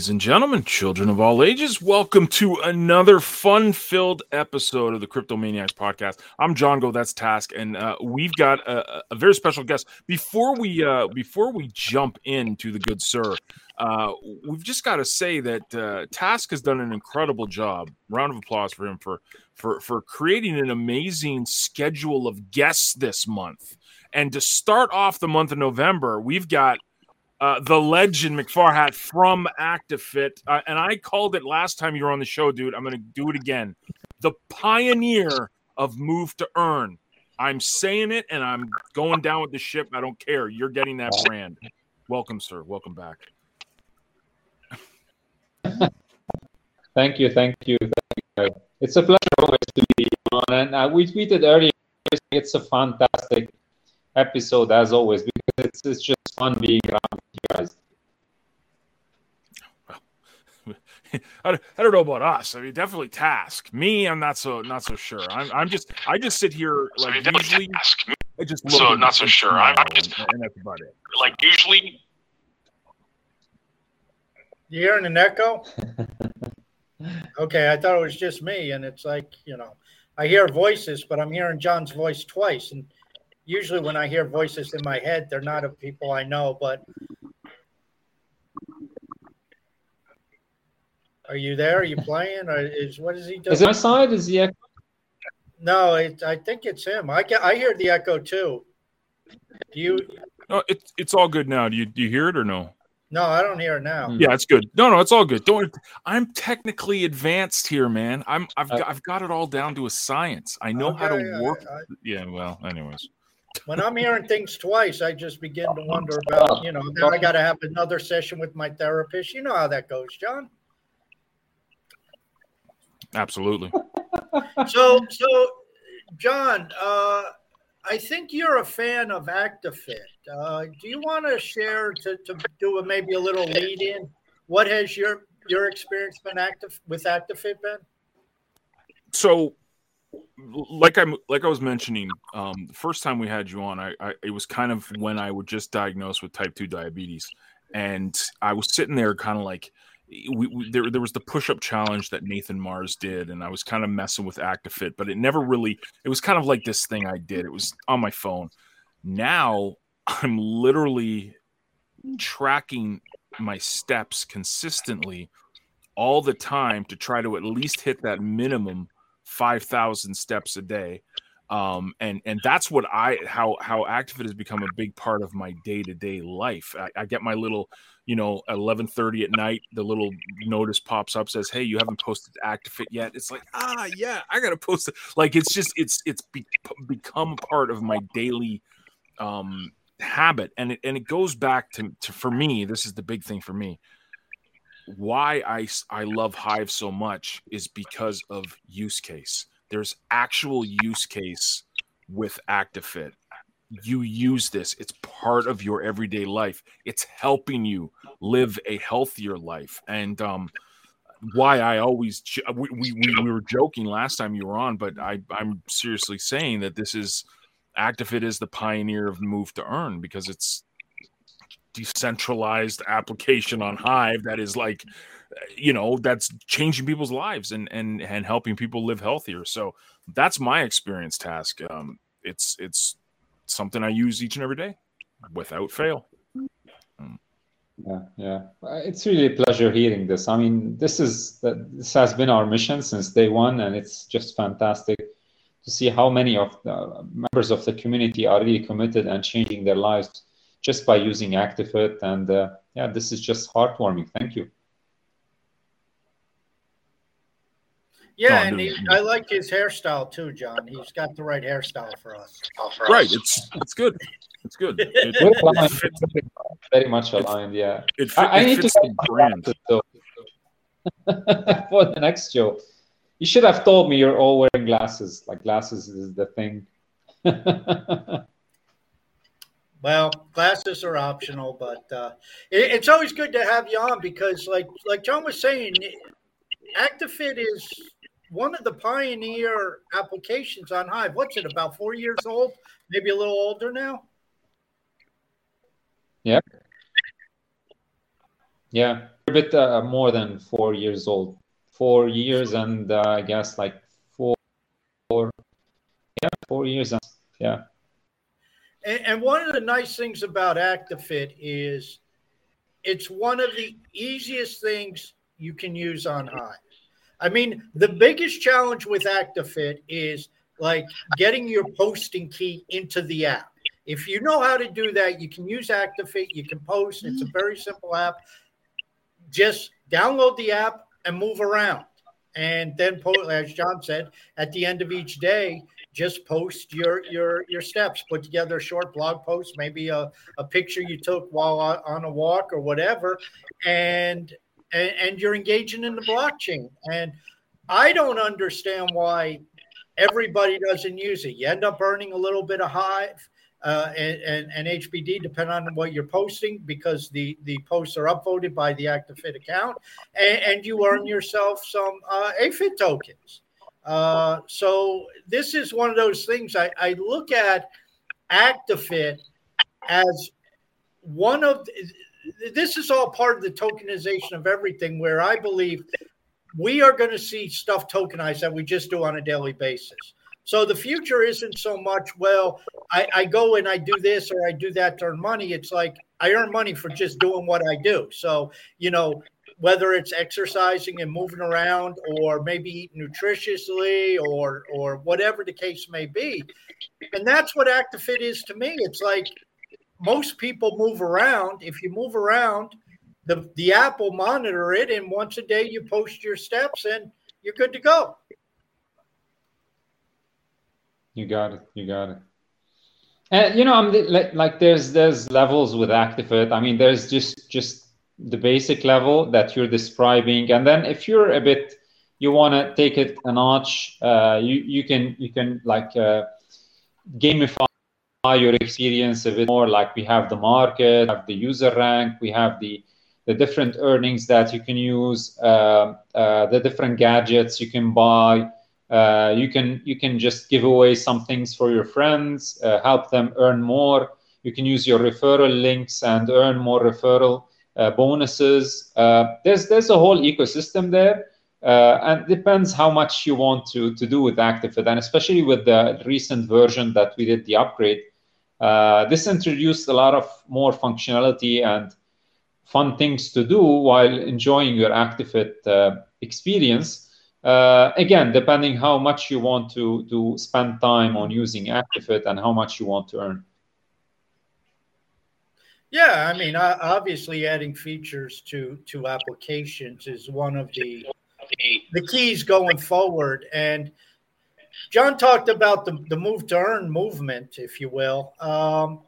Ladies and gentlemen, children of all ages, welcome to another fun filled episode of the Cryptomaniacs podcast. I'm John Go, that's Task, and uh, we've got a, a, very special guest. Before we uh, before we jump into the good sir, uh, we've just got to say that uh, Task has done an incredible job. Round of applause for him for for for creating an amazing schedule of guests this month. And to start off the month of November, we've got uh, the legend McFarhat from ActiFit, uh, and I called it last time you were on the show, dude. I'm going to do it again. The pioneer of Move to Earn. I'm saying it, and I'm going down with the ship. I don't care. You're getting that brand. Welcome, sir. Welcome back. thank you, thank you, thank you. It's a pleasure always to be on, and uh, we tweeted earlier. It's a fantastic episode as always because it's, it's just fun being around guys. I, I don't know about us. I mean, definitely task. Me, I'm not so not so sure. I'm I'm just I just sit here like so usually. Task. I just so not so sure. I'm, I'm just and, and that's about it. Like usually. You hearing an echo? okay, I thought it was just me, and it's like you know, I hear voices, but I'm hearing John's voice twice, and usually when I hear voices in my head, they're not of people I know, but are you there? Are you playing? Or is what is he doing? Is it my side? Is the echo? No, it, I think it's him. I get, I hear the echo too. Do you? No, it's it's all good now. Do you do you hear it or no? No, I don't hear it now. Hmm. Yeah, it's good. No, no, it's all good. Don't. I'm technically advanced here, man. I'm. I've uh, got. I've got it all down to a science. I know okay, how to work. I, I, yeah. Well, anyways when I'm hearing things twice, I just begin to wonder about, uh, you know, then I got to have another session with my therapist. You know how that goes, John. Absolutely. so, so, John, uh, I think you're a fan of ActiFit. Uh, do you want to share to, to do a, maybe a little lead in? What has your your experience been active with ActiFit been? So like I'm like I was mentioning, um, the first time we had you on, I, I, it was kind of when I was just diagnosed with type two diabetes, and I was sitting there kind of like. Eh, we, we, there, there was the push-up challenge that Nathan Mars did, and I was kind of messing with ActiFit, but it never really. It was kind of like this thing I did. It was on my phone. Now I'm literally tracking my steps consistently all the time to try to at least hit that minimum 5,000 steps a day. Um, and and that's what I how how ActiFit has become a big part of my day to day life. I, I, get my little, you know, eleven thirty at night, the little notice pops up says, "Hey, you haven't posted ActiFit yet." It's like, ah, yeah, I gotta post it. Like it's just it's it's be, become part of my daily um, habit, and it and it goes back to, to for me. This is the big thing for me why I, I love Hive so much is because of use case. There's actual use case with ActiFit. You use this, it's part of your everyday life. It's helping you live a healthier life. And um, why I always we, we, we were joking last time you were on, but I, I'm seriously saying that this is ActiFit is the pioneer of move to earn because it's decentralized application on Hive that is like, you know, that's changing people's lives and and and helping people live healthier. So that's my experience task. Um, it's it's something I use each and every day without fail. Mm. Yeah, yeah, it's really a pleasure hearing this. I mean, this is this has been our mission since day one, and it's just fantastic to see how many of the members of the community are really committed and changing their lives just by using ActiFit. And uh, yeah, this is just heartwarming. Thank you. Yeah, and he, I like his hairstyle too, John. He's got the right hairstyle for us. Right, it's it's good. It's good. It, aligned, very much aligned. Yeah. It, fit, I, I need to the brand for the next show. You should have told me you're all wearing glasses. Like glasses is the thing. well, glasses are optional, but uh, it, it's always good to have you on because, like, like John was saying, ActiFit is one of the pioneer applications on Hive. What's it about four years old? Maybe a little older now. Yeah. Yeah, a bit uh, more than four years old. Four years and uh, I guess like four, four, yeah, four years. And, yeah. And, and one of the nice things about ActiFit is it's one of the easiest things you can use on Hive. I mean, the biggest challenge with ActiFit is like getting your posting key into the app. If you know how to do that, you can use ActiFit. You can post. It's a mm-hmm. very simple app. Just download the app and move around. And then, as John said, at the end of each day, just post your your your steps. Put together a short blog post, maybe a, a picture you took while on a walk or whatever, and, and and you're engaging in the blockchain. And I don't understand why everybody doesn't use it. You end up earning a little bit of Hive uh, and, and, and, HBD, depending on what you're posting, because the, the posts are upvoted by the ActiFit account, and, and you earn yourself some uh, AFIT tokens. Uh, so this is one of those things I, I look at ActiFit as one of this is all part of the tokenization of everything where I believe we are going to see stuff tokenized that we just do on a daily basis. So the future isn't so much, well, I, I go and I do this or I do that to earn money. It's like I earn money for just doing what I do. So, you know, whether it's exercising and moving around or maybe eat nutritiously or or whatever the case may be. And that's what ActiFit is to me. It's like most people move around. If you move around, the, the app will monitor it and once a day you post your steps and you're good to go. You got it. You got it. And you know, I'm like, there's there's levels with ActiFit. I mean, there's just just the basic level that you're describing, and then if you're a bit, you want to take it a notch. Uh, you you can you can like uh, gamify your experience a bit more. Like we have the market, have the user rank, we have the the different earnings that you can use, uh, uh the different gadgets you can buy. Uh, you can you can just give away some things for your friends, uh, help them earn more. You can use your referral links and earn more referral uh, bonuses. Uh, there's there's a whole ecosystem there, uh, and depends how much you want to to do with ActiFit, and especially with the recent version that we did the upgrade. this introduced a lot of more functionality and fun things to do while enjoying your ActiFit experience. Uh, again, depending how much you want to, to spend time on using ActiFit and how much you want to earn. Yeah, I mean, obviously, adding features to to applications is one of the the keys going forward. And John talked about the the move to earn movement, if you will. Um,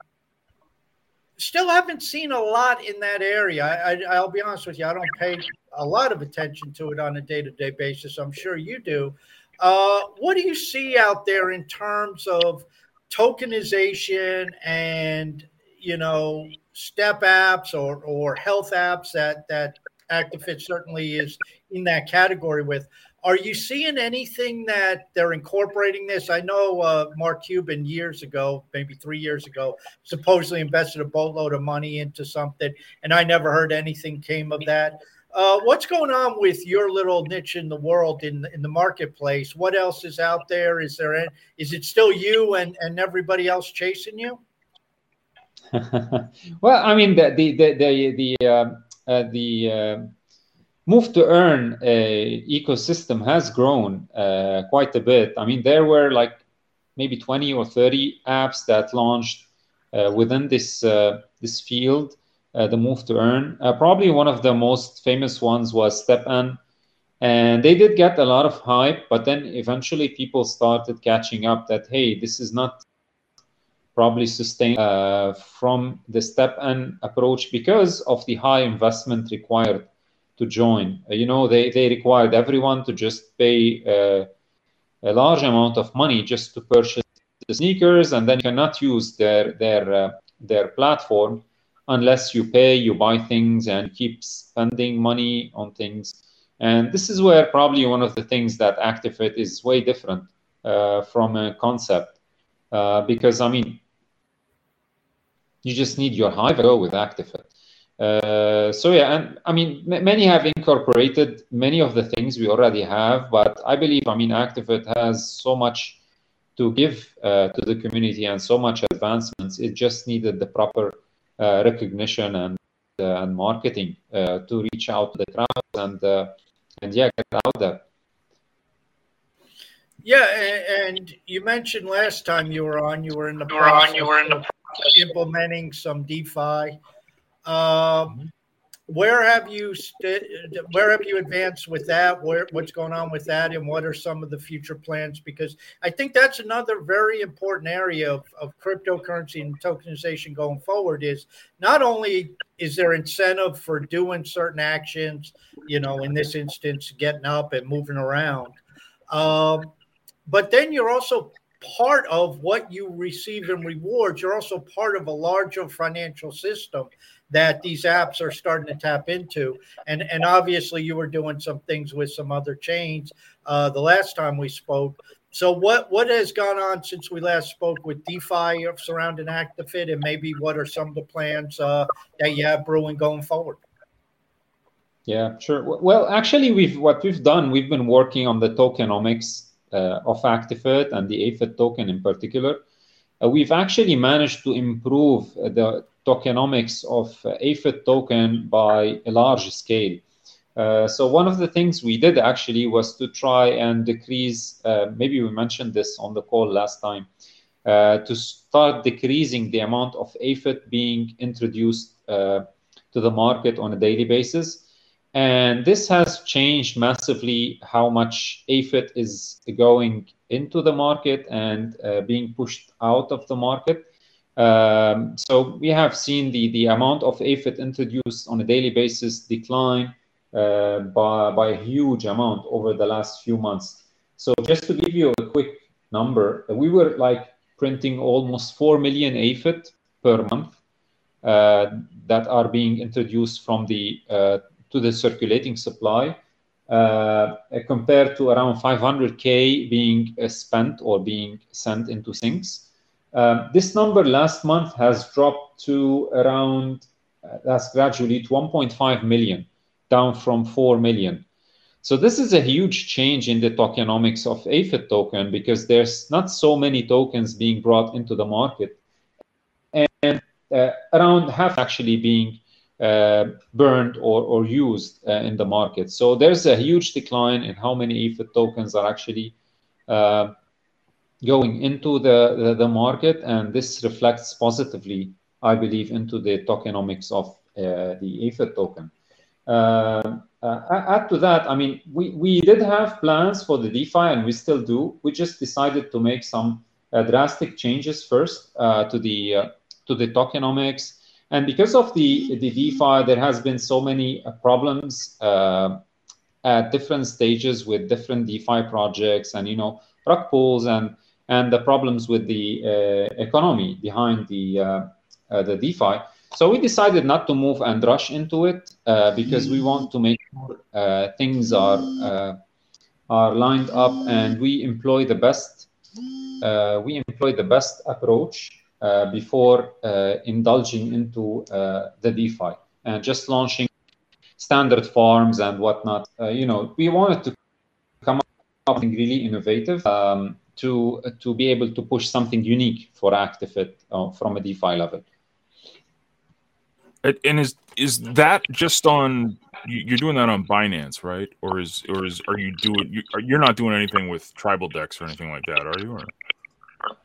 still haven't seen a lot in that area. I, will be honest with you, I don't pay a lot of attention to it on a day to day basis. I'm sure you do. Uh, what do you see out there in terms of tokenization and you know step apps or or health apps that that ActiFit certainly is in that category with? Are you seeing anything that they're incorporating this? I know uh, Mark Cuban years ago, maybe three years ago, supposedly invested a boatload of money into something, and I never heard anything came of that. Uh, what's going on with your little niche in the world in in the marketplace? What else is out there? Is there any, is it still you and and everybody else chasing you? well, I mean the the the the the, uh, the uh, move to earn uh, ecosystem has grown uh, quite a bit. I mean, there were like maybe 20 or 30 apps that launched uh, within this uh, this field, uh, the move to earn. Uh, probably one of the most famous ones was StepN, and they did get a lot of hype. But then eventually, people started catching up that hey, this is not probably sustain uh, from the STEPN approach because of the high investment required to join. Uh, you know, they, they required everyone to just pay uh, a large amount of money just to purchase the sneakers, and then you cannot use their their uh, their platform unless you pay, you buy things, and keep spending money on things. And this is where probably one of the things that ActiFit is way different uh, from a concept, uh, because I mean, you just need your hive go with ActiFit. Uh, so yeah, and I mean, many have incorporated many of the things we already have, but I believe, I mean, ActiFit has so much to give uh, to the community and so much advancements. It just needed the proper uh, recognition and uh, and marketing uh, to reach out to the crowd and uh, and yeah, get out there. Yeah, and you mentioned last time you were on, you were in the you were on, you were in the implementing some DeFi. Um, where have you st- where have you advanced with that? Where what's going on with that, and what are some of the future plans? Because I think that's another very important area of, of cryptocurrency and tokenization going forward. Is not only is there incentive for doing certain actions, you know, in this instance, getting up and moving around, um, but then you're also part of what you receive in rewards. You're also part of a larger financial system that these apps are starting to tap into. And and obviously, you were doing some things with some other chains uh, the last time we spoke. So what what has gone on since we last spoke with DeFi surrounding ActiFit, and maybe what are some of the plans uh, that you have brewing going forward? Yeah, sure. Well, actually, we've what we've done, we've been working on the tokenomics uh, of ActiFit and the AFIT token in particular. Uh, we've actually managed to improve the tokenomics of uh, AFIT token by a large scale. Uh, so one of the things we did actually was to try and decrease, uh, maybe we mentioned this on the call last time, uh, to start decreasing the amount of AFIT being introduced uh, to the market on a daily basis. And this has changed massively how much AFIT is going into the market and uh, being pushed out of the market. Um, so we have seen the, the amount of AFIT introduced on a daily basis decline uh, by, by a huge amount over the last few months. So just to give you a quick number, we were like printing almost 4 million AFIT per month uh, that are being introduced from the uh, to the circulating supply. Uh, compared to around 500k being uh, spent or being sent into sinks. Um, this number last month has dropped to around, uh, that's gradually to 1.5 million, down from 4 million. So this is a huge change in the tokenomics of AFIT token because there's not so many tokens being brought into the market. And uh, around half actually being burned or, or used uh, in the market. So there's a huge decline in how many AFIT tokens are actually uh, going into the, the, the, market, and this reflects positively, I believe, into the tokenomics of uh, the AFIT token. Uh, uh, add to that, I mean, we, we did have plans for the DeFi, and we still do. We just decided to make some uh, drastic changes first uh, to the uh, to the tokenomics, and because of the the DeFi, there has been so many problems at different stages with different DeFi projects, and you know, rug pulls and and the problems with the uh, economy behind the uh, uh, the DeFi. So we decided not to move and rush into it because we want to make sure things are are lined up and we employ the best we employ the best approach uh, before uh, indulging into uh, the DeFi and just launching standard farms and whatnot. you know, we wanted to come up with something really innovative um, to to be able to push something unique for ActiFit uh, from a DeFi level. And is is that just on? You're doing that on Binance, right? Or is or is are you doing? You're not doing anything with Tribaldex or anything like that, are you? Or?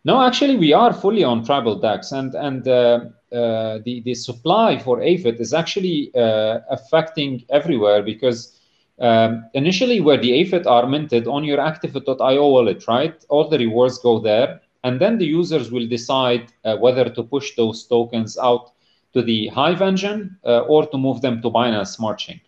No, actually, we are fully on Tribaldex, and and uh, uh, the the supply for AFIT is actually uh, affecting everywhere because um, initially, where the AFIT are minted on your ActiFit.io wallet, right? All the rewards go there. and then the users will decide uh, whether to push those tokens out to the Hive engine uh, or to move them to Binance Smart Chain.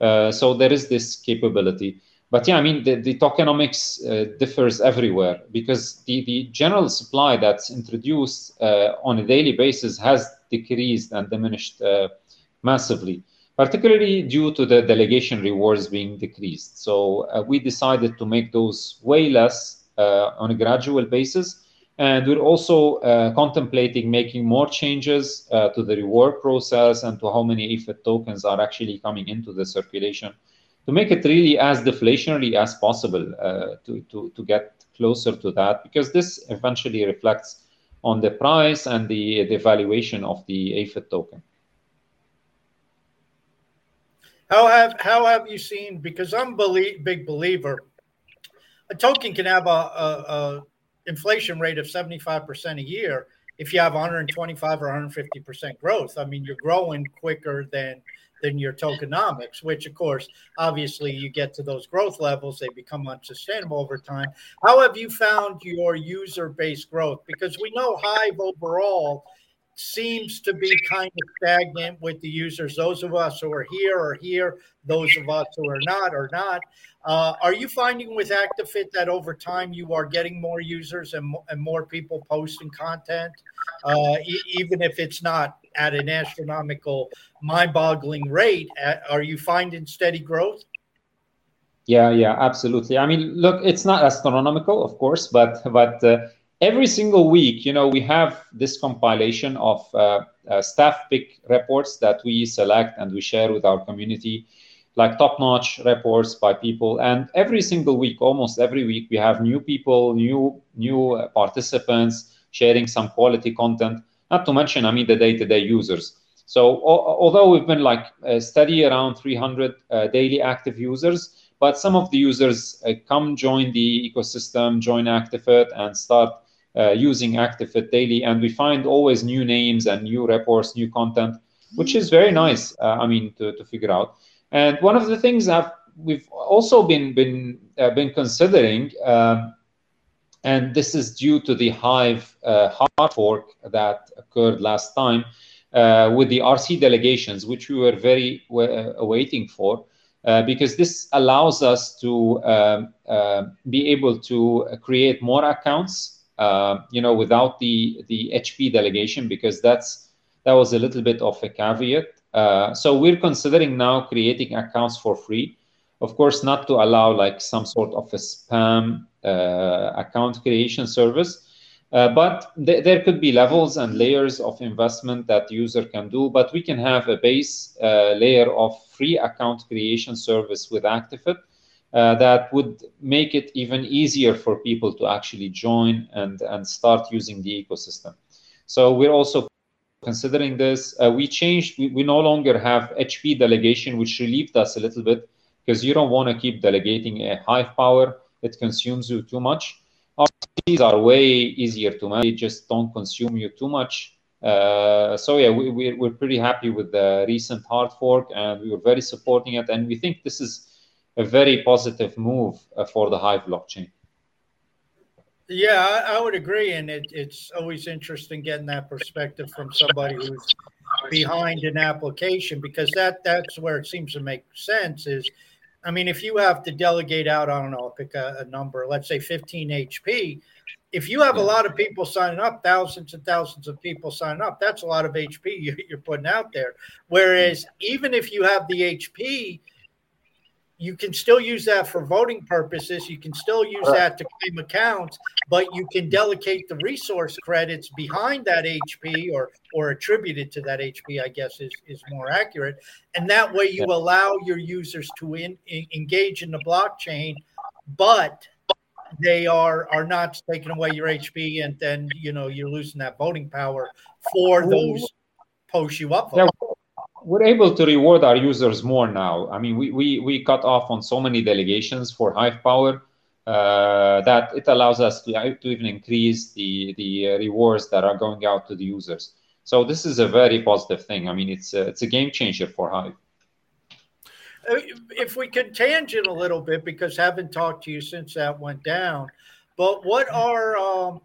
Uh, so there is this capability. But yeah, I mean, the, the tokenomics uh, differs everywhere because the, the general supply that's introduced uh, on a daily basis has decreased and diminished uh, massively, particularly due to the delegation rewards being decreased. So uh, we decided to make those way less uh, on a gradual basis. And we're also uh, contemplating making more changes to the reward process and to how many AFIT tokens are actually coming into the circulation to make it really as deflationary as possible uh, to, to, to get closer to that, because this eventually reflects on the price and the, the valuation of the AFIT token. How have how have you seen? Because I'm a big believer, a token can have a, a, a inflation rate of 75 percent a year if you have 125 or 150 percent growth. I mean, you're growing quicker than than your tokenomics, which of course, obviously, you get to those growth levels, they become unsustainable over time. How have you found your user base growth? Because we know Hive overall seems to be kind of stagnant with the users. Those of us who are here are here. Those of us who are not are not. Uh, are you finding with ActiFit that over time you are getting more users and, and more people posting content, uh, e- even if it's not at an astronomical, mind-boggling rate? Are you finding steady growth? Yeah, yeah, absolutely. I mean, look, it's not astronomical, of course, but but uh, every single week, you know, we have this compilation of uh, uh, staff pick reports that we select and we share with our community, like top-notch reports by people. And every single week, almost every week, we have new people, new new participants sharing some quality content. Not to mention, I mean, the day-to-day users. So although we've been like uh, steady around 300 uh, daily active users, but some of the users uh, come join the ecosystem, join ActiFit, and start uh, using ActiFit daily, and we find always new names and new reports, new content, which is very nice. Uh, I mean, to, to figure out. And one of the things that we've also been been uh, been considering, um, and this is due to the Hive uh, hard fork that occurred last time uh, with the RC delegations, which we were very uh, waiting for. Because this allows us to um, be able to create more accounts you know, without the the HP delegation because that's that was a little bit of a caveat. Uh, so we're considering now creating accounts for free. Of course, not to allow like some sort of a spam account creation service, uh, but th- there could be levels and layers of investment that user can do. But we can have a base uh, layer of free account creation service with ActiFit uh, that would make it even easier for people to actually join and, and start using the ecosystem. So we're also considering this. Uh, we changed, we, we no longer have HP delegation, which relieved us a little bit because you don't want to keep delegating a Hive power. It consumes you too much. RCs are way easier to manage, just don't consume you too much. Uh, so yeah, we, we're, we're pretty happy with the recent hard fork and we were very supporting it. And we think this is a very positive move uh, for the Hive blockchain. Yeah, I, I would agree, and it, it's always interesting getting that perspective from somebody who's behind an application because that that's where it seems to make sense. Is I mean, if you have to delegate out, I don't know, pick a, a number, let's say 15 HP. If you have a lot of people signing up, thousands and thousands of people signing up, that's a lot of HP you're putting out there. Whereas even if you have the HP, you can still use that for voting purposes. You can still use that to claim accounts, but you can delegate the resource credits behind that HP or or attributed to that HP, I guess is, is more accurate. And that way you allow your users to in, in, engage in the blockchain, but they are are not taking away your HP and then you know you're losing that voting power for those post you upvote we're able to reward our users more now. I mean, we, we, we cut off on so many delegations for Hive Power uh, that it allows us to, to even increase the, the uh, rewards that are going out to the users. So this is a very positive thing. I mean, it's a, it's a game changer for Hive. Uh, if we could tangent a little bit, because I haven't talked to you since that went down, but what are um,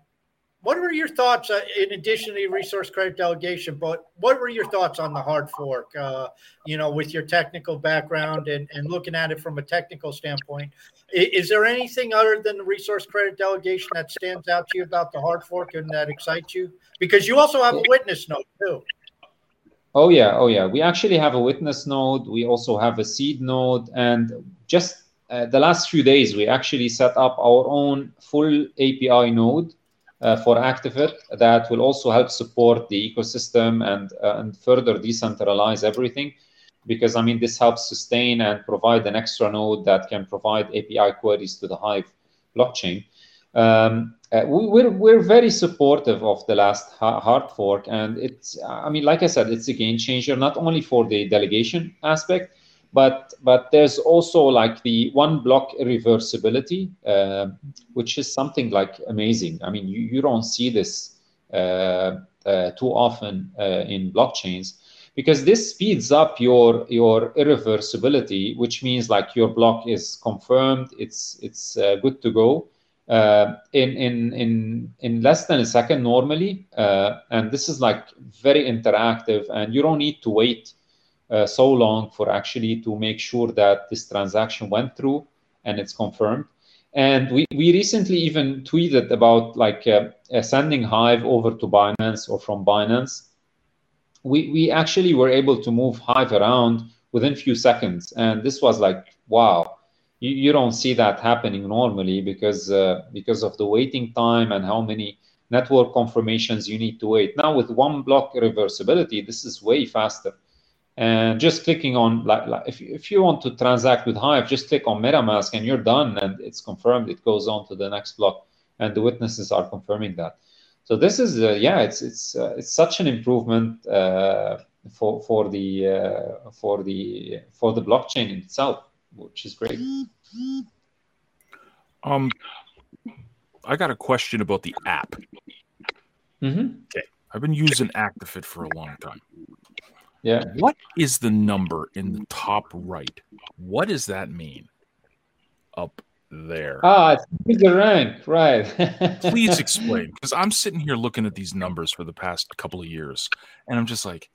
what were your thoughts uh, in addition to resource credit delegation? But what were your thoughts on the hard fork? Uh, you know, with your technical background and, and looking at it from a technical standpoint, is, is, there anything other than the resource credit delegation that stands out to you about the hard fork and that excites you? Because you also have a witness node too. Oh yeah, oh yeah. We actually have a witness node. We also have a seed node, and just uh, the last few days, we actually set up our own full API node for Actifit that will also help support the ecosystem and, uh, and further decentralize everything. Because I mean, this helps sustain and provide an extra node that can provide API queries to the Hive blockchain. Um, uh, we, we're, we're very supportive of the last hard fork, and it's I mean, like I said, it's a game changer not only for the delegation aspect, but but there's also like the one block irreversibility uh, which is something like amazing. I mean you, you don't see this uh, uh, too often uh, in blockchains because this speeds up your your irreversibility which means like your block is confirmed. It's it's uh, good to go uh, in in in in less than a second normally and this is like very interactive and you don't need to wait uh, so long for actually to make sure that this transaction went through and it's confirmed. And we, we recently even tweeted about like uh, sending Hive over to Binance or from Binance. We, we actually were able to move Hive around within a few seconds. And this was like, wow, you, you don't see that happening normally because, uh, because of the waiting time and how many network confirmations you need to wait. Now with one block reversibility, this is way faster and just clicking on like, like if, if you want to transact with hive just click on metamask and you're done and it's confirmed. It goes on to the next block and the witnesses are confirming that. So this is uh, yeah it's it's uh, it's such an improvement uh, for for the uh, for the for the blockchain itself which is great. Um i got a question about the app. Mm-hmm. okay. I've been using actifit for a long time yeah. What is the number in the top right? What does that mean? Up there. Ah, it's the rank, right? Please explain, because I'm sitting here looking at these numbers for the past couple of years, and I'm just like,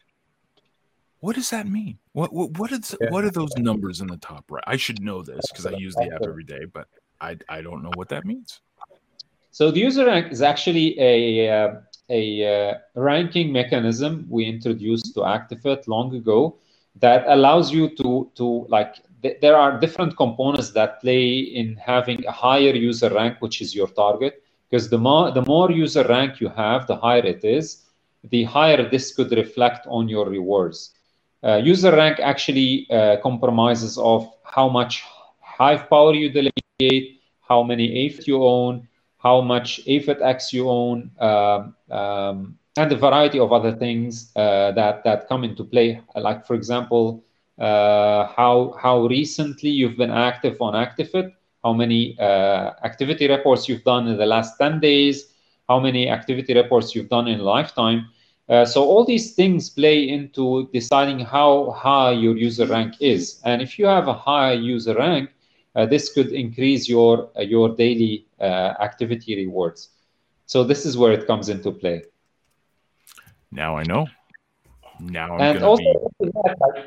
what does that mean? What what what is yeah. what are those numbers in the top right? I should know this because I use the app every day, but I I don't know what that means. So the user rank is actually a uh, a uh, ranking mechanism we introduced to Actifit long ago that allows you to to like th- there are different components that play in having a higher user rank, which is your target. Because the more the more user rank you have, the higher it is, the higher this could reflect on your rewards. Uh, user rank actually uh, compromises of how much Hive power you delegate, how many AFIT you own, how much AFITX you own, um, um, and a variety of other things uh, that that come into play. Like for example, uh, how how recently you've been active on Actifit, how many uh, activity reports you've done in the last 10 days, how many activity reports you've done in lifetime. Uh, so all these things play into deciding how high your user rank is. And if you have a high user rank, uh, this could increase your uh, your daily activity rewards. So this is where it comes into play. Now I know. Now I'm and also be...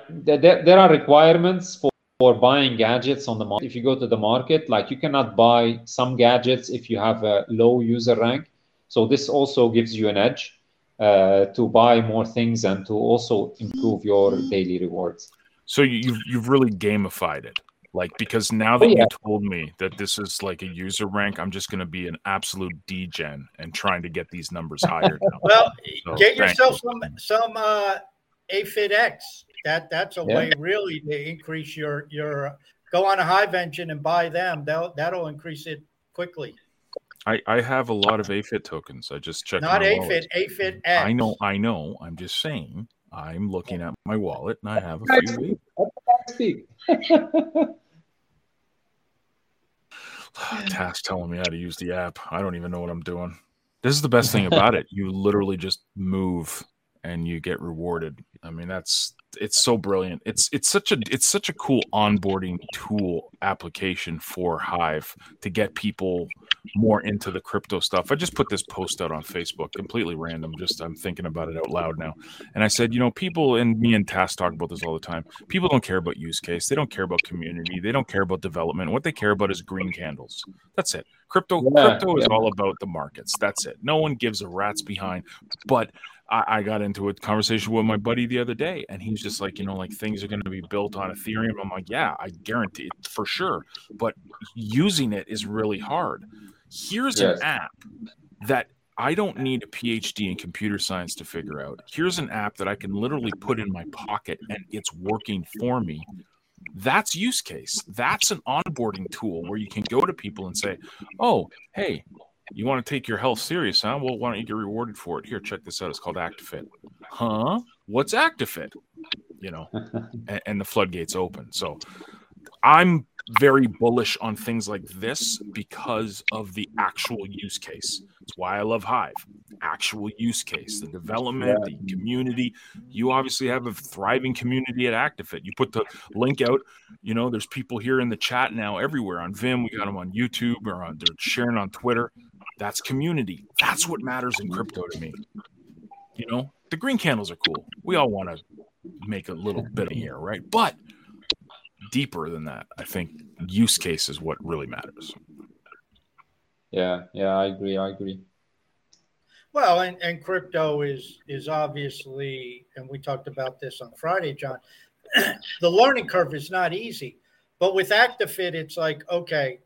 there, there are requirements for, for buying gadgets on the market. If you go to the market, like you cannot buy some gadgets if you have a low user rank. So this also gives you an edge uh, to buy more things and to also improve your daily rewards. So you've you've really gamified it. Like because now oh, that oh, yeah. you told me that this is like a user rank, I'm just going to be an absolute degen and trying to get these numbers higher. Now. well, so, get yourself some some uh, AFITX. That that's a yeah. way really to increase your your. Go on a Hive engine and buy them. That'll that'll increase it quickly. I, I have a lot of AFIT tokens. I just checked. Not AFIT, AFIT X. I know, I know. I'm just saying. I'm looking at my wallet and I have a few. Speak. Task telling me how to use the app. I don't even know what I'm doing. This is the best thing about it. You literally just move and you get rewarded. I mean, that's it's so brilliant. It's it's such a it's such a cool onboarding tool application for Hive to get people more into the crypto stuff. I just put this post out on Facebook, completely random. Just I'm thinking about it out loud now, and I said, you know, people and me and Task talk about this all the time. People don't care about use case. They don't care about community. They don't care about development. What they care about is green candles. That's it. Crypto yeah, crypto is all about the markets. That's it. No one gives a rat's behind. But I, I, got into a conversation with my buddy the other day, and he's just like, you know, like things are going to be built on Ethereum. I'm like, yeah, I guarantee it for sure. But using it is really hard. Here's yes. an app that I don't need a PhD in computer science to figure out. Here's an app that I can literally put in my pocket and it's working for me. That's use case. That's an onboarding tool where you can go to people and say, "Oh, hey, you want to take your health serious, huh? Well, why don't you get rewarded for it? Here, check this out. It's called ActiFit. Huh? What's ActiFit? You know, and, and the floodgates open. So I'm very bullish on things like this because of the actual use case. That's why I love Hive. Actual use case, the development, yeah. the community. You obviously have a thriving community at ActiFit. You put the link out. You know, there's people here in the chat now everywhere on Vimm. We got them on YouTube or on, they're sharing on Twitter. That's community. That's what matters in crypto to me. You know, the green candles are cool. We all want to make a little bit of here, right? But deeper than that, I think use case is what really matters. Yeah, yeah, I agree. I agree. Well, and, and crypto is is obviously, and we talked about this on Friday, John. the learning curve is not easy, but with ActiFit, it's like okay,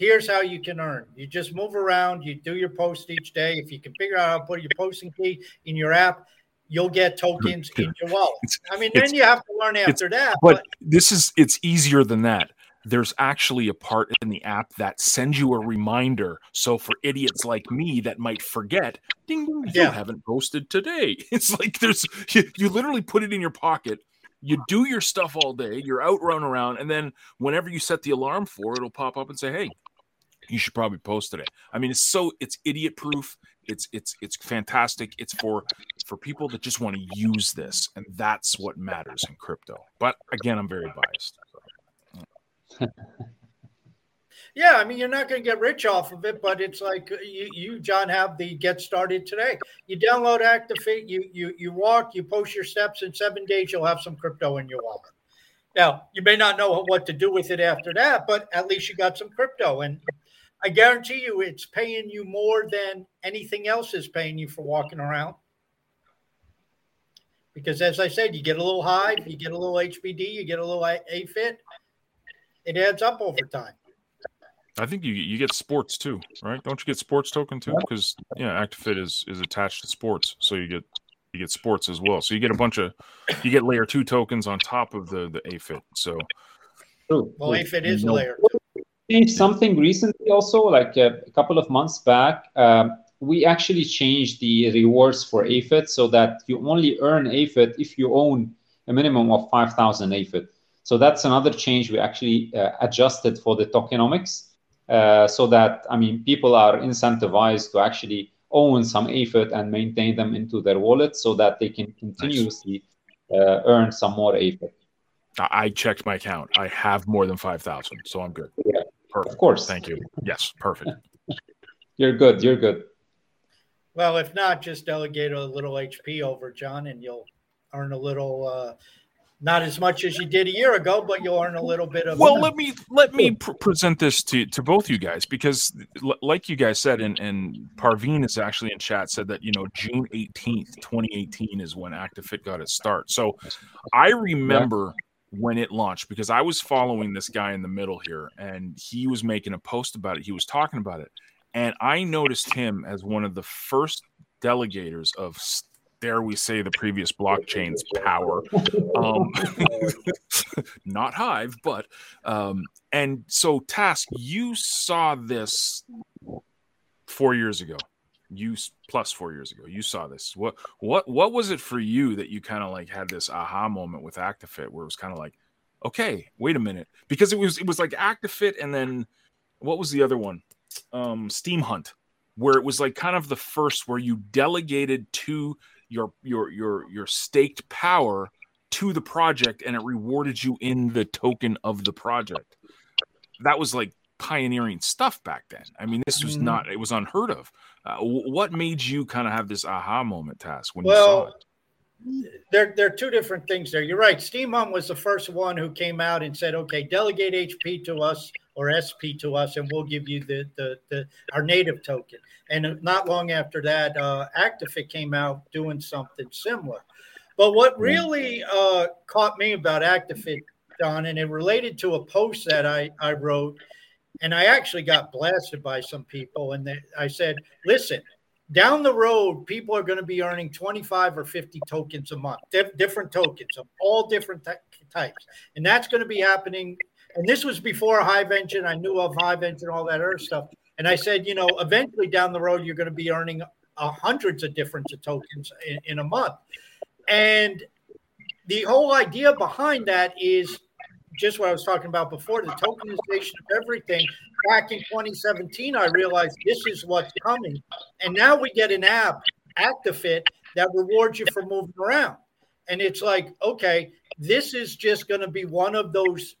here's how you can earn. You just move around, you do your post each day. If you can figure out how to put your posting key in your app, you'll get tokens in your wallet. I mean, then you have to learn after that. But, but this is it's easier than that. There's actually a part in the app that sends you a reminder. So for idiots like me that might forget, ding ding, you yeah. haven't posted today. It's like there's you, you literally put it in your pocket you do your stuff all day, you're out running around, and then whenever you set the alarm for it'll pop up and say, Hey, you should probably post today. I mean, it's so it's idiot proof. It's it's it's fantastic. It's for for people that just want to use this, and that's what matters in crypto. But again, I'm very biased. yeah, I mean, you're not going to get rich off of it, but it's like uh, you, you, John, have the get started today. You download ActiFit, you you you walk, you post your steps. In seven days, you'll have some crypto in your wallet. Now, you may not know what to do with it after that, but at least you got some crypto. And I guarantee you it's paying you more than anything else is paying you for walking around. Because as I said, you get a little Hive, you get a little HBD, you get a little AFIT, it adds up over time. I think you you get sports too, right? Don't you get sports token too? Because yeah, ActiFit is is attached to sports, so you get you get sports as well. So you get a bunch of you get layer two tokens on top of the the AFIT. So well, AFIT is layer changed something recently also, like a, a couple of months back. Um, we actually changed the rewards for AFIT so that you only earn AFIT if you own a minimum of 5,000 AFIT. So that's another change we actually uh, adjusted for the tokenomics uh, so that, I mean, people are incentivized to actually own some AFIT and maintain them into their wallet so that they can continuously uh, earn some more AFIT. I checked my account. I have more than 5,000, so I'm good. Yeah. Perfect. Of course. Thank you. Yes, perfect. you're good. You're good. Well, if not, just delegate a little HP over, John, and you'll earn a little. Uh, not as much as you did a year ago, but you'll earn a little bit of. Well, let me let me pr- present this to to both you guys because, l- like you guys said, and and Parveen is actually in chat said that you know June eighteenth, twenty eighteen, is when ActiFit got its start. So, I remember. When it launched because I was following this guy in the middle here and he was making a post about it. He was talking about it. And I noticed him as one of the first delegators of dare we say the previous blockchain's power um, not hive but um, and so task you saw this four years ago you plus four years ago you saw this what what what was it for you that you kind of like had this aha moment with actifit where it was kind of like okay wait a minute because it was it was like actifit and then what was the other one um SteemHunt where it was like kind of the first where you delegated to your your your your staked power to the project and it rewarded you in the token of the project. That was like pioneering stuff back then. I mean, this was mm-hmm. not, it was unheard of. Uh, what made you kind of have this aha moment task when well, you saw it? There, there are two different things there. You're right. SteemHunt was the first one who came out and said, okay, delegate HP to us or SP to us, and we'll give you the, the, the our native token. And not long after that, uh, Actifit came out doing something similar. But what really uh, caught me about Actifit, Don, and it related to a post that I, I wrote, and I actually got blasted by some people. And they, I said, listen, down the road, people are going to be earning 25 or 50 tokens a month, different tokens of all different types. And that's going to be happening. And this was before Hive Engine. I knew of Hive Engine, all that other stuff. And I said, you know, eventually down the road, you're going to be earning uh, hundreds of different tokens in, in a month. And the whole idea behind that is just what I was talking about before the tokenization of everything. Back in 2017, I realized this is what's coming. And now we get an app, ActiFit, that rewards you for moving around. And it's like, okay, this is just going to be one of those,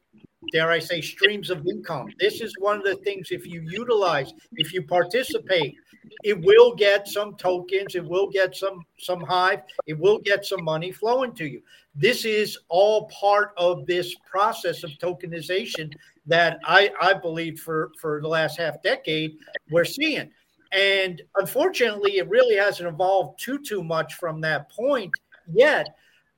dare I say, streams of income. This is one of the things, if you utilize, if you participate, it will get some tokens, it will get some some hive, it will get some money flowing to you. This is all part of this process of tokenization that I, I believe for, for the last half decade we're seeing. And unfortunately, it really hasn't evolved too too much from that point yet.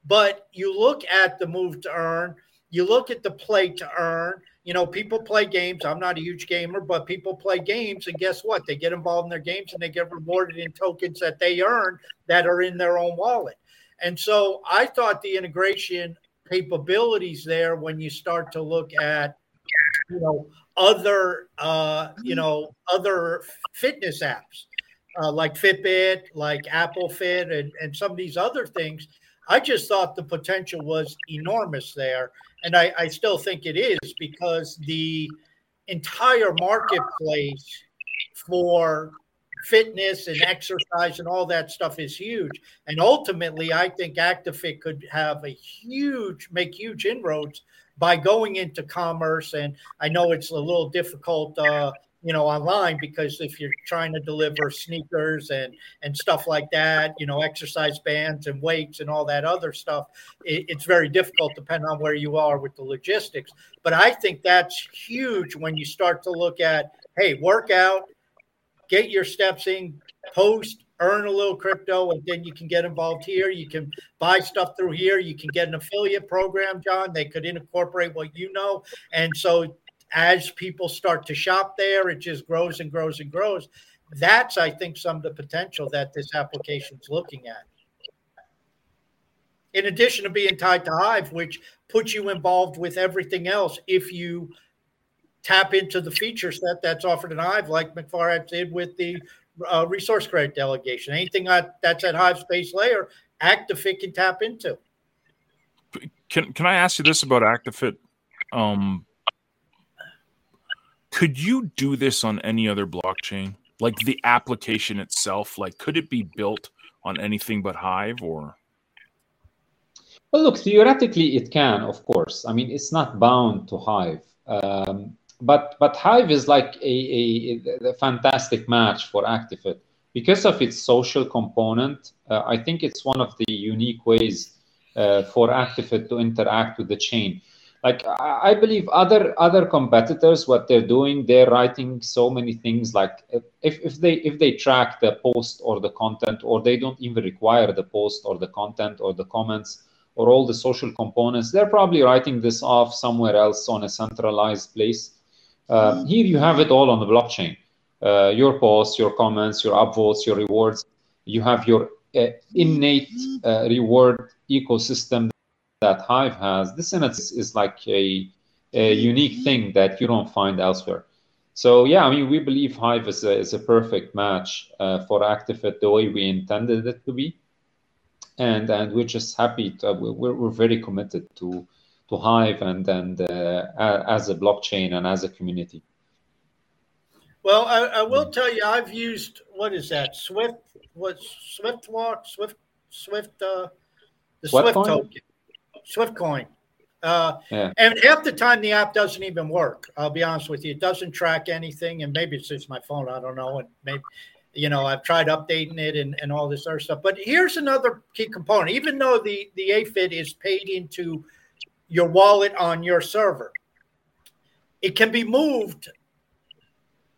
But you look at the move to earn, you look at the play to earn, you know, people play games. I'm not a huge gamer, but people play games, and guess what? They get involved in their games and they get rewarded in tokens that they earn that are in their own wallet. And so I thought the integration capabilities there when you start to look at, you know, other, uh, you know, other fitness apps uh, like Fitbit, like Apple Fit, and, and some of these other things. I just thought the potential was enormous there and I, I still think it is because the entire marketplace for fitness and exercise and all that stuff is huge. And ultimately, I think ActiFit could have a huge, make huge inroads by going into commerce. And I know it's a little difficult uh, you know online because if you're trying to deliver sneakers and and stuff like that you know exercise bands and weights and all that other stuff it, it's very difficult depending on where you are with the logistics. But i think that's huge when you start to look at hey workout get your steps in post earn a little crypto and then you can get involved here. You can buy stuff through here. You can get an affiliate program john they could incorporate what you know. And so as people start to shop there, it just grows and grows and grows. That's, I think, some of the potential that this application is looking at. In addition to being tied to Hive, which puts you involved with everything else if you tap into the feature set that's offered in Hive, like McFarhat did with the uh, resource credit delegation. Anything that's at Hive space layer, ActiFit can tap into. Can Can I ask you this about ActiFit? Um, could you do this on any other blockchain? Like the application itself, like could it be built on anything but Hive or? Well, look, theoretically it can, of course. I mean, it's not bound to Hive. Um, but but Hive is like a, a, a, fantastic match for ActiFit because of its social component. Uh, I think it's one of the unique ways uh, for ActiFit to interact with the chain like i believe other other competitors what they're doing they're writing so many things like if, if they if they track the post or the content or they don't even require the post or the content or the comments or all the social components they're probably writing this off somewhere else on a centralized place. Uh, here you have it all on the blockchain. Uh, your posts your comments your upvotes your rewards. You have your uh, innate uh, reward ecosystem that Hive has, this in it is, like a, a unique thing that you don't find elsewhere. So yeah, I mean, we believe Hive is a, is a perfect match uh, for ActiFit the way we intended it to be, and and we're just happy. To, we're we're very committed to to Hive and and uh, as a blockchain and as a community. Well, I, I will tell you, I've used what is that Swift? What SwiftWalk? Swift Swift, uh, the Swift Swift coin? token, Swift coin. Uh, Yeah. and half the time the app doesn't even work. I'll be honest with you. It doesn't track anything. And maybe it's just my phone. I don't know. And maybe, you know, I've tried updating it and, and all this other stuff. But here's another key component. Even though the, the AFIT is paid into your wallet on your server, it can be moved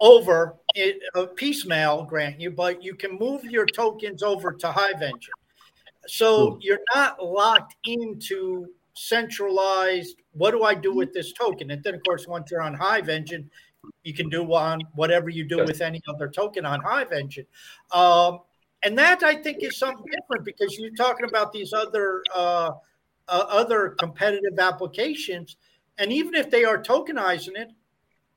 over it, a piecemeal, grant you, but you can move your tokens over to Hive Engine. So you're not locked into centralized what do I do with this token? And then of course once you're on Hive Engine, you can do on whatever you do with any other token on Hive Engine. Um, and that I think is something different because you're talking about these other uh, uh, other competitive applications, and even if they are tokenizing it,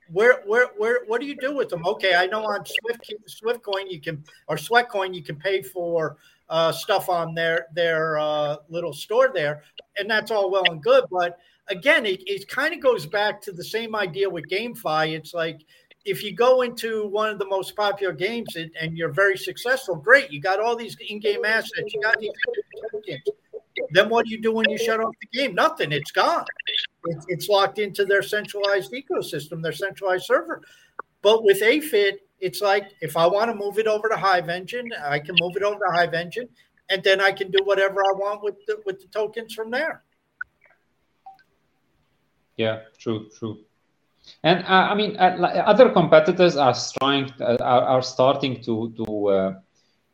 where where where what do you do with them? Okay, I know on Swift Swift Coin you can or Sweatcoin you can pay for uh, stuff on their their uh, little store there, and that's all well and good. But again, it, it kind of goes back to the same idea with GameFi. It's like if you go into one of the most popular games and, and you're very successful, great. You got all these in-game assets. You got these tokens. Then what do you do when you shut off the game? Nothing. It's gone. It's, it's locked into their centralized ecosystem, their centralized server. But with AFIT, it's like if I want to move it over to Hive Engine, I can move it over to Hive Engine, and then I can do whatever I want with the, with the tokens from there. Yeah, true, true. And uh, I mean, uh, other competitors are trying, uh, are, are starting to to uh,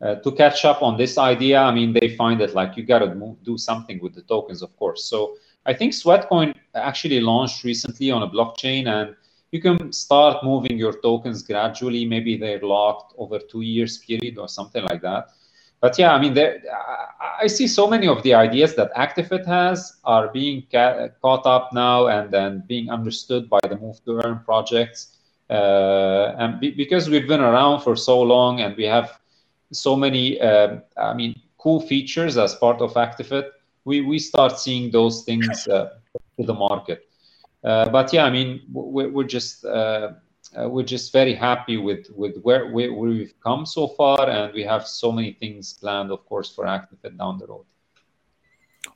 uh, to catch up on this idea. I mean, they find that like you got to do something with the tokens, of course. So I think Sweatcoin actually launched recently on a blockchain, and you can start moving your tokens gradually. Maybe they're locked over two years period or something like that. But yeah, I mean, there, I- see so many of the ideas that ActiFit has are being ca- caught up now and then being understood by the Move to Earn projects. Uh, and be, because we've been around for so long and we have so many, uh, I mean, cool features as part of ActiFit, we, we start seeing those things uh, to the market. Uh, but yeah, I mean, we're, we're just uh, uh, we're just very happy with with where, where we've come so far, and we have so many things planned, of course, for ActiFit down the road.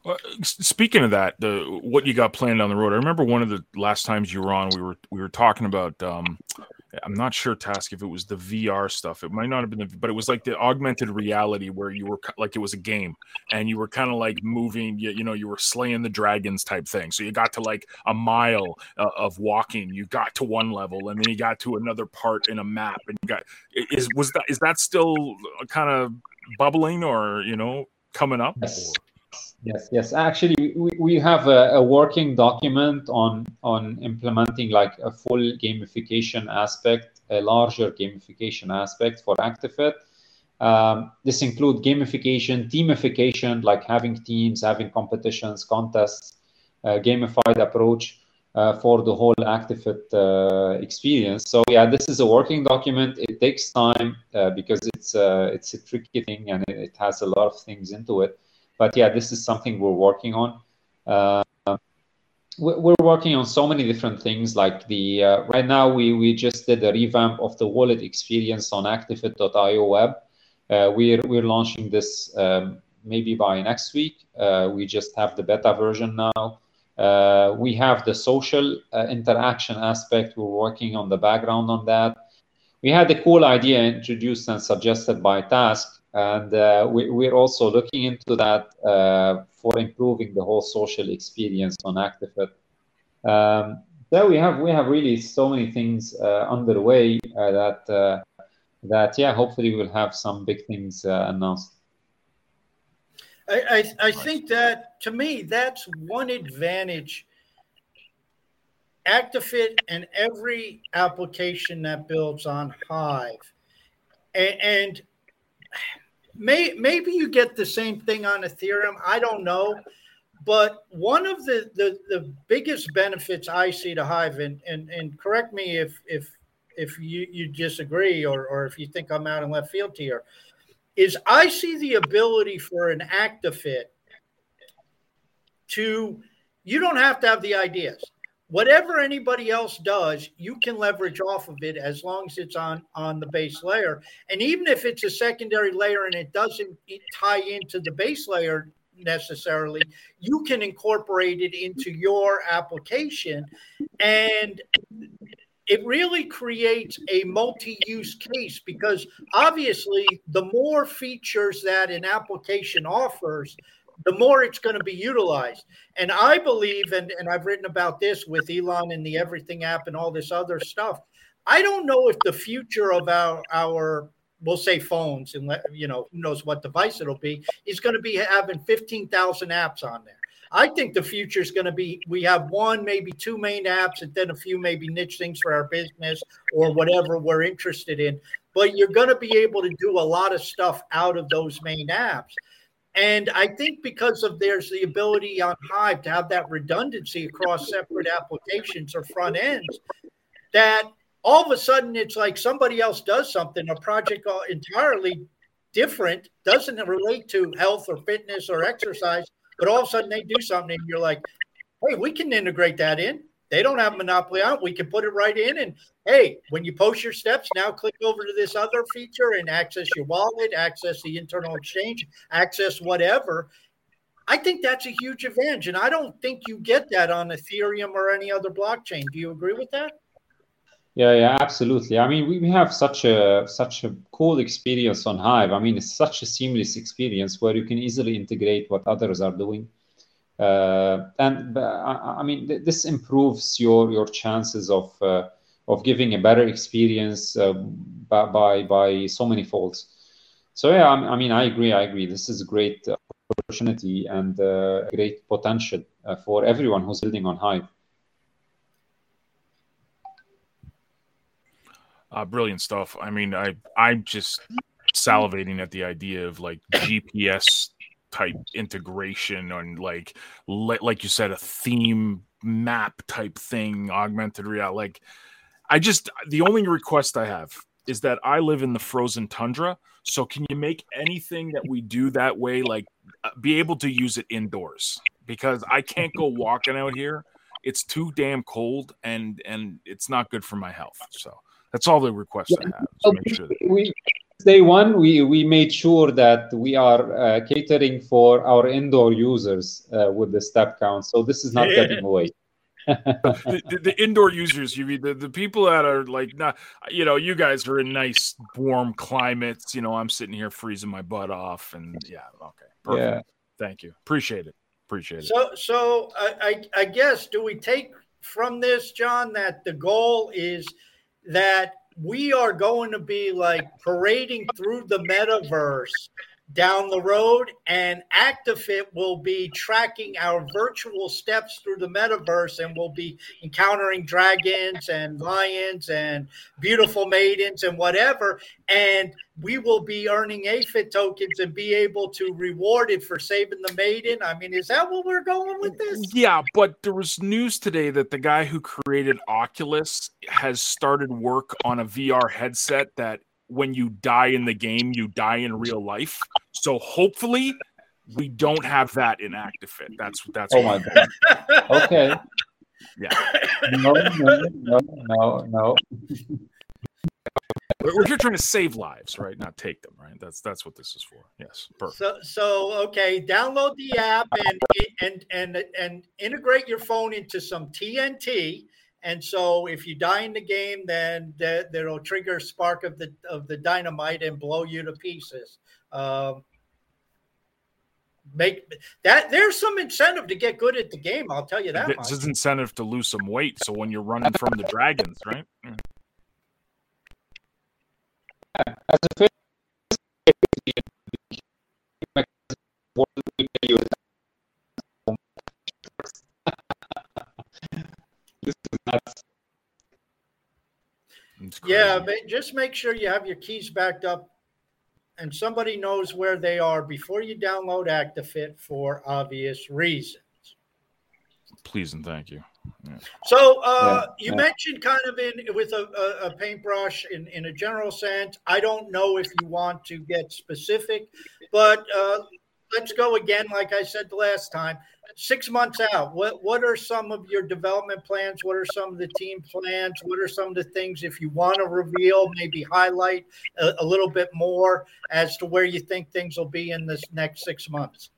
Well, speaking of that, the what you got planned down the road. I remember one of the last times you were on, we were we were talking about. Um, I'm not sure, Task, if it was the VR stuff. It might not have been, the, but it was like the augmented reality where you were like it was a game, and you were kind of like moving. You, you know, you were slaying the dragons type thing. So you got to like a mile uh, of walking. You got to one level, and then you got to another part in a map, and you got is was that is that still kind of bubbling or you know coming up? Yes. Yes, yes. Actually, we, we have a, a working document on on implementing like a full gamification aspect, a larger gamification aspect for ActiFit. Um, this include gamification, teamification, like having teams, having competitions, contests, uh, gamified approach uh, for the whole ActiFit uh, experience. So yeah, this is a working document. It takes time uh, because it's uh, it's a tricky thing and it, it has a lot of things into it but yeah, this is something we're working on. Uh, we- we're working on so many different things. Like the uh, right now, we we just did a revamp of the wallet experience on ActiFit.io web. Uh, we're we're launching this um, maybe by next week. Uh, we just have the beta version now. Uh, we have the social uh, interaction aspect. We're working on the background on that. We had a cool idea introduced and suggested by Task and uh, we, we're also looking into that uh, for improving the whole social experience on ActiFit. Um, so we have we have really so many things uh, underway uh, that uh, that yeah, hopefully we'll have some big things uh, announced. I, I, I think that to me, that's one advantage. ActiFit and every application that builds on Hive, and may, maybe you get the same thing on Ethereum. I don't know, but one of the the, the biggest benefits I see to Hive, and, and and correct me if if if you, you disagree or or if you think I'm out in left field here, is I see the ability for an ActiFit to you don't have to have the ideas whatever anybody else does, you can leverage off of it as long as it's on on the base layer. And even if it's a secondary layer and it doesn't tie into the base layer necessarily, you can incorporate it into your application and it really creates a multi-use case because obviously the more features that an application offers the more it's going to be utilized. And I believe, and, and I've written about this with Elon and the Everything app and all this other stuff. I don't know if the future of our our we'll say phones and let, you know who knows what device it'll be is going to be having 15,000 apps on there. I think the future is going to be we have one, maybe two main apps, and then a few maybe niche things for our business or whatever we're interested in. But you're going to be able to do a lot of stuff out of those main apps. And I think because of there's the ability on Hive to have that redundancy across separate applications or front ends, that all of a sudden it's like somebody else does something, a project entirely different, doesn't relate to health or fitness or exercise, but all of a sudden they do something and you're like, hey, we can integrate that in. They don't have monopoly on. It. We can put it right in. And hey, when you post your steps, now click over to this other feature and access your wallet, access the internal exchange, access whatever. I think that's a huge advantage. And I don't think you get that on Ethereum or any other blockchain. Do you agree with that? Yeah, yeah, absolutely. I mean, we have such a such a cool experience on Hive. I mean, it's such a seamless experience where you can easily integrate what others are doing and I, I mean, th- this improves your your chances of uh, of giving a better experience uh, by, by, by so many folds. So yeah, I, I, mean, I agree. I agree. This is a great opportunity and uh, great potential uh, for everyone who's building on Hive. Uh, brilliant stuff. I mean, I I'm just salivating at the idea of like GPS type integration and like like you said a theme map type thing augmented reality like i just the only request i have is that i live in the frozen tundra so can you make anything that we do that way like uh, be able to use it indoors? Because i can't go walking out here. It's too damn cold and and it's not good for my health so that's all the request i have so make sure that- we day one, we, we made sure that we are uh, catering for our indoor users uh, with the step count. So this is not getting away. the, the, the, indoor users, you mean the, the people that are like not, you know, you guys are in nice warm climates. You know, I'm sitting here freezing my butt off, and yeah, okay, perfect. Yeah. Thank you, appreciate it, appreciate it. So, so I, I guess do we take from this, John, that the goal is that we are going to be like parading through the metaverse down the road, and ActiFit will be tracking our virtual steps through the metaverse, and we'll be encountering dragons and lions and beautiful maidens and whatever. And we will be earning AFIT tokens and be able to reward it for saving the maiden. I mean, is that what we're going with this? Yeah, but there was news today that the guy who created Oculus has started work on a VR headset that when you die in the game, you die in real life. So hopefully we don't have that in ActiFit. That's that's oh my god. okay. Yeah. No, no, no, no, no. We're here trying to save lives, right? Not take them, right? That's that's what this is for. Yes, perfect. So, so okay, download the app and and and and integrate your phone into some TNT and so if you die in the game, then that will trigger a spark of the of the dynamite and blow you to pieces. Um, make that there's some incentive to get good at the game. I'll tell you that. This is incentive to lose some weight. So when you're running from the dragons, right? As a Yeah, but just make sure you have your keys backed up and somebody knows where they are before you download ActiFit for obvious reasons. Please and thank you. Yeah. So uh, yeah, you yeah. mentioned kind of in with a, a, a, paintbrush in, in a general sense. I don't know if you want to get specific, but uh, let's go again. Like I said last time, six months out. What what are some of your development plans? What are some of the team plans? What are some of the things if you want to reveal, maybe highlight a, a little bit more as to where you think things will be in this next six months?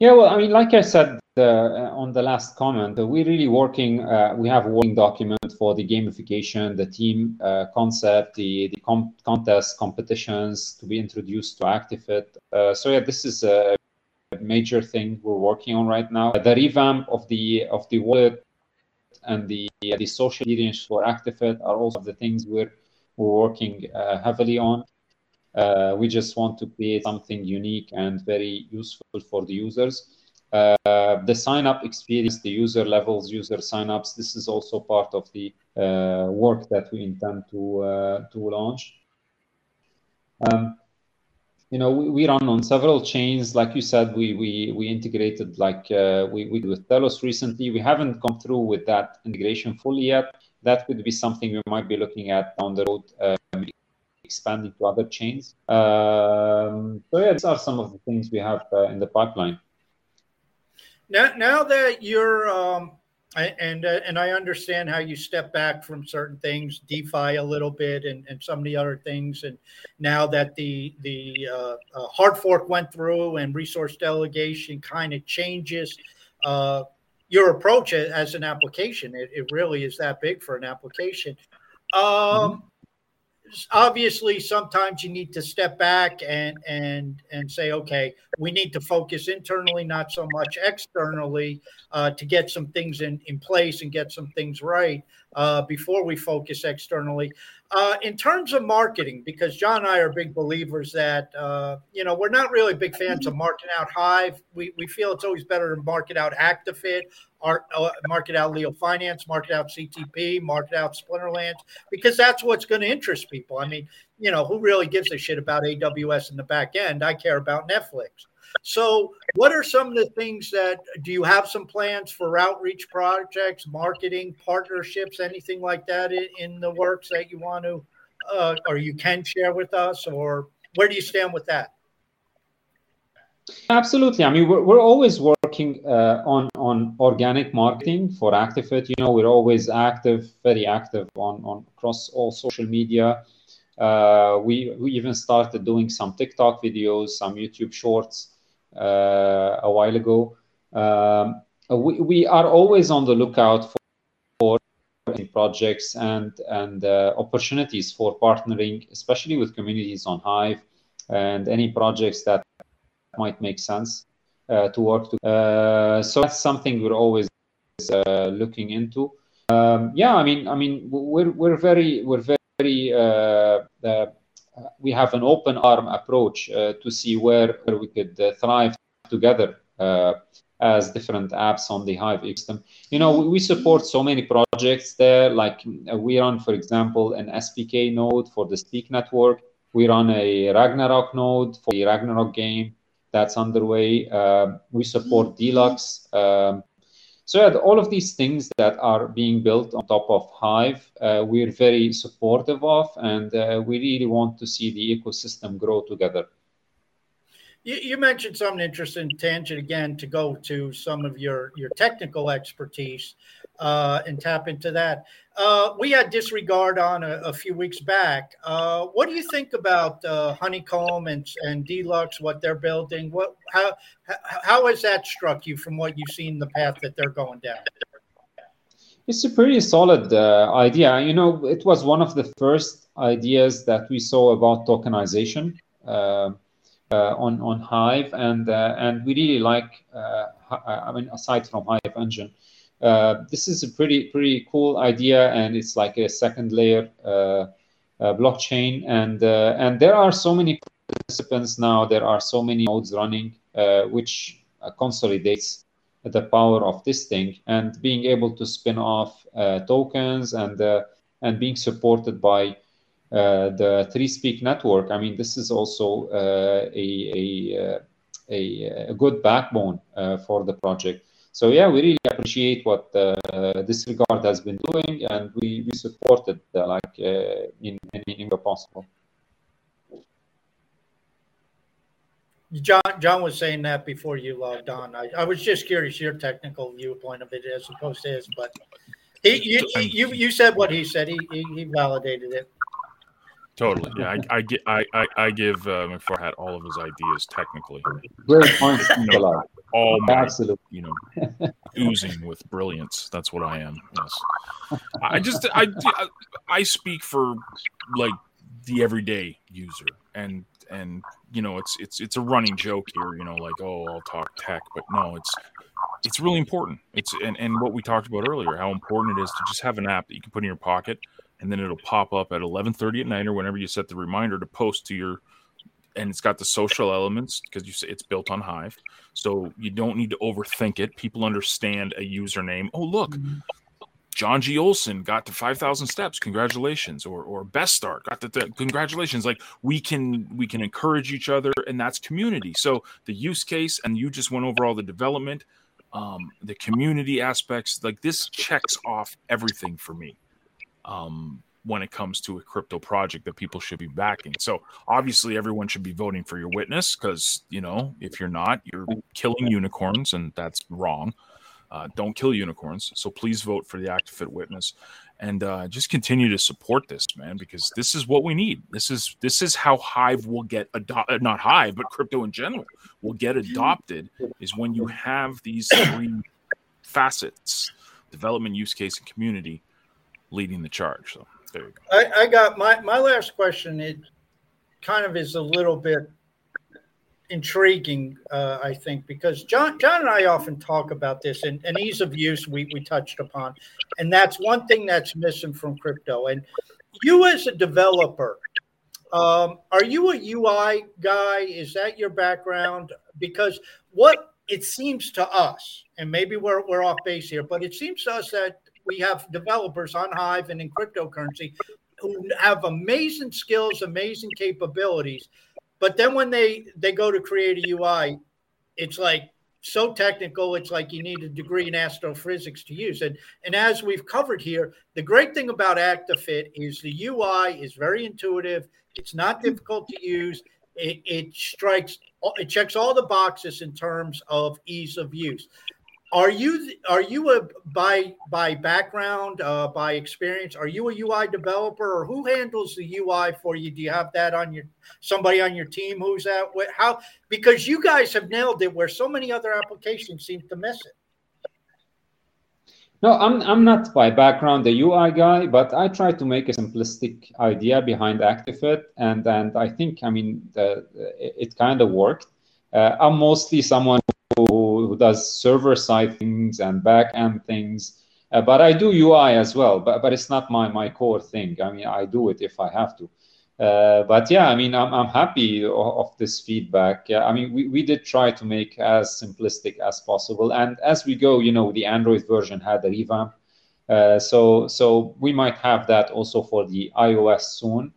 Yeah, well, I mean, like I said uh, on the last comment, uh, we're really working. Uh, we have a working document for the gamification, the team uh, concept, the the com- contest competitions to be introduced to ActiFit. Uh, so yeah, this is a major thing we're working on right now. The revamp of the of the wallet and the the social experience for ActiFit are also the things we're we're working uh, heavily on. Uh, we just want to create something unique and very useful for the users. Uh, the sign up experience, the user levels, user sign ups, this is also part of the uh, work that we intend to, uh, to launch. Um, you know, we, we, run on several chains. Like you said, we we, we integrated like uh, we, we with Telos recently. We haven't come through with that integration fully yet. That could be something we might be looking at down the road expanding to other chains. Um, so yeah, these are some of the things we have uh, in the pipeline. Now, now that you're, um, and uh, and I understand how you step back from certain things, DeFi a little bit, and, and some of the other things, and now that the the uh, uh hard fork went through and resource delegation kind of changes. Uh, your approach as an application, it, it really is that big for an application. Um, mm-hmm obviously sometimes you need to step back and and and say okay we need to focus internally not so much externally uh, to get some things in in place and get some things right uh, before we focus externally uh, in terms of marketing because john and i are big believers that uh, you know we're not really big fans of marketing out hive we, we feel it's always better to market out actifit art, uh, market out Leo Finance, market out CTP, market out Splinterlands, because that's what's going to interest people. I mean, you know, who really gives a shit about AWS in the back end? I care about Netflix. So, what are some of the things that do you have some plans for outreach projects, marketing, partnerships, anything like that in, in the works that you want to uh, or you can share with us, or where do you stand with that? Absolutely. I mean, we're, we're always working uh, on on organic marketing for ActiFit. You know, we're always active, very active on on across all social media. Uh, we we even started doing some TikTok videos, some YouTube shorts a while ago. Um, we, we are always on the lookout for, projects and and uh, opportunities for partnering, especially with communities on Hive and any projects that might make sense uh, to work to. Uh, so that's something we're always uh, looking into. Um, yeah, I mean, I mean, we're we're very we're very we have an open arm approach uh, to see where, where we could uh, thrive together uh, as different apps on the Hive ecosystem. You know, we, support so many projects there. Like we run, for example, an SPK node for the Speak network. We run a Ragnarok node for the Ragnarok game that's underway. Um, we support mm-hmm. DLUX. Um, so yeah, all of these things that are being built on top of Hive, uh, we're very supportive of, and uh, we really want to see the ecosystem grow together. You, you, mentioned something interesting, tangent again, to go to some of your your technical expertise uh, and tap into that. Uh, we had disregard on a, a few weeks back. Uh, what do you think about uh, Honeycomb and, and DLUX? What they're building? What how how has that struck you from what you've seen the path that they're going down? It's a pretty solid uh, idea. You know, it was one of the first ideas that we saw about tokenization uh, on on Hive, and uh, and we really like. Uh, I mean, aside from Hive Engine uh, this is a pretty pretty cool idea, and it's like a second layer uh, uh, blockchain, and and there are so many participants now. There are so many nodes running, which consolidates the power of this thing. And being able to spin off uh, tokens and uh, and being supported by uh, the 3Speak network i mean this is also a, a, a, a, good backbone for the project so yeah, we really appreciate what uh, Disregard has been doing, and we, we support it uh, like uh, in any way possible. John John was saying that before you logged on. I, I was just curious your technical viewpoint of it as opposed to his, but he, you, you you said what he said. He he, he validated it. Totally. Yeah, I, I, get, I, I, I give uh, McFarhat all of his ideas technically. Great points, you know, all my, Absolutely. you know, oozing with brilliance. That's what I am. Yes. I just, I, I speak for like the everyday user, and and you know, it's it's it's a running joke here. You know, like oh, I'll talk tech, but no, it's it's really important. It's and and what we talked about earlier, how important it is to just have an app that you can put in your pocket and then it'll pop up at 11:30 at night or whenever you set the reminder to post to your and it's got the social elements because you say it's built on Hive. So you don't need to overthink it. People understand a username. Oh, look, mm-hmm. John G. Olson got to 5,000 steps. Congratulations. Or, or best start got to th- congratulations. Like we can, we can encourage each other and that's community. So the use case, and you just went over all the development, um, the community aspects, like this checks off everything for me um, when it comes to a crypto project that people should be backing. So obviously, everyone should be voting for your witness because you know if you're not, you're killing unicorns, and that's wrong. Uh, don't kill unicorns. So please vote for the ActiFit witness, and uh, just continue to support this, man, because this is what we need. This is this is how Hive will get adopted. Not Hive, but crypto in general will get adopted. Is when you have these three facets: development, use case, and community leading the charge. So there you go. I, I got my my last question. It kind of is a little bit intriguing, uh, I think, because John John and I often talk about this and, and ease of use we, we touched upon. And that's one thing that's missing from crypto. And you as a developer, um, are you a UI guy? Is that your background? Because what it seems to us, and maybe we're, we're off base here, but it seems to us that we have developers on Hive and in cryptocurrency who have amazing skills, amazing capabilities. But then when they they go to create a UI, it's like so technical. It's like you need a degree in astrophysics to use it. And as we've covered here, the great thing about ActiFit is the UI is very intuitive. It's not difficult to use. It, it strikes it checks all the boxes in terms of ease of use. Are you are you a by by background uh, by experience? Are you a UI developer or who handles the UI for you? Do you have that on your somebody on your team who's that? How because you guys have nailed it where so many other applications seem to miss it. No, I'm I'm not by background a UI guy, but I try to make a simplistic idea behind ActiFit, and and I think I mean the, it, it kind of worked. Uh, I'm mostly someone who, does server side things and back end things. Uh, but I do UI as well, but, but it's not my, my core thing. I mean, I do it if I have to. Uh, but yeah, I mean, I'm, I'm happy of, of, this feedback. Yeah, I mean, we, we did try to make as simplistic as possible. And as we go, you know, the Android version had a revamp. Uh, so, so we might have that also for the iOS soon.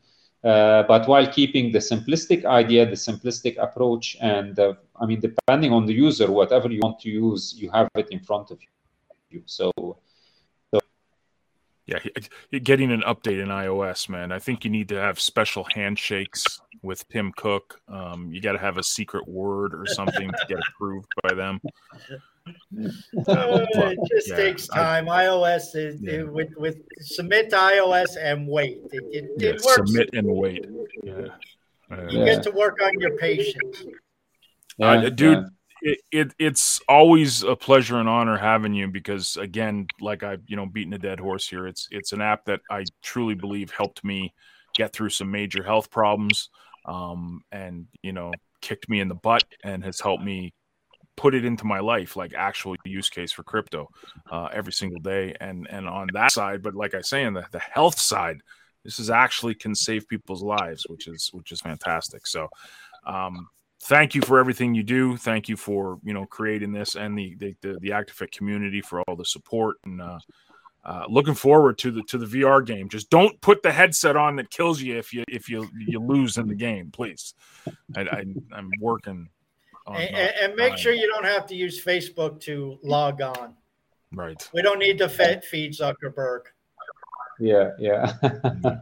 Uh, but while keeping the simplistic idea, the simplistic approach, and uh, I mean, depending on the user, whatever you want to use, you have it in front of you. So, so yeah, getting an update in iOS, man. I think you need to have special handshakes with Tim Cook. Um, you got to have a secret word or something to get approved by them. Uh, it just yeah, takes time. I, iOS is yeah. it, with with submit to iOS and wait. It, it, yeah, it works. Submit and wait. Yeah. You get to work on your patience. Uh, dude, it, it, it's always a pleasure and honor having you because again, like I you know beating a dead horse here. It's it's an app that I truly believe helped me get through some major health problems, um, and you know kicked me in the butt and has helped me put it into my life like actual use case for crypto uh, every single day. And and on that side but like i say on the, the health side this is actually can save people's lives which is which is fantastic. So um, thank you for everything you do. Thank you for you know creating this and the the, the, the ActiFit community for all the support and uh, uh, looking forward to the to the VR game. Just don't put the headset on that kills you if you if you you lose in the game, please. I, I am working and, and, make sure you don't have to use Facebook to log on. Right. We don't need to feed, feed Zuckerberg. Yeah, yeah.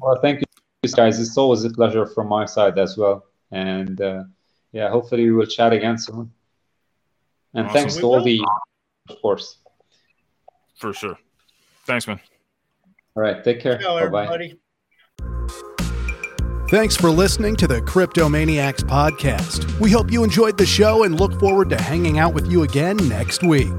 Well, thank you, guys. It's always a pleasure from my side as well. And uh, yeah, hopefully we will chat again soon. And Awesome. thanks We to all will. the, of course. For sure. Thanks, man. All right, take care. Bye bye. Thanks for listening to the Cryptomaniacs podcast. We hope you enjoyed the show and look forward to hanging out with you again next week.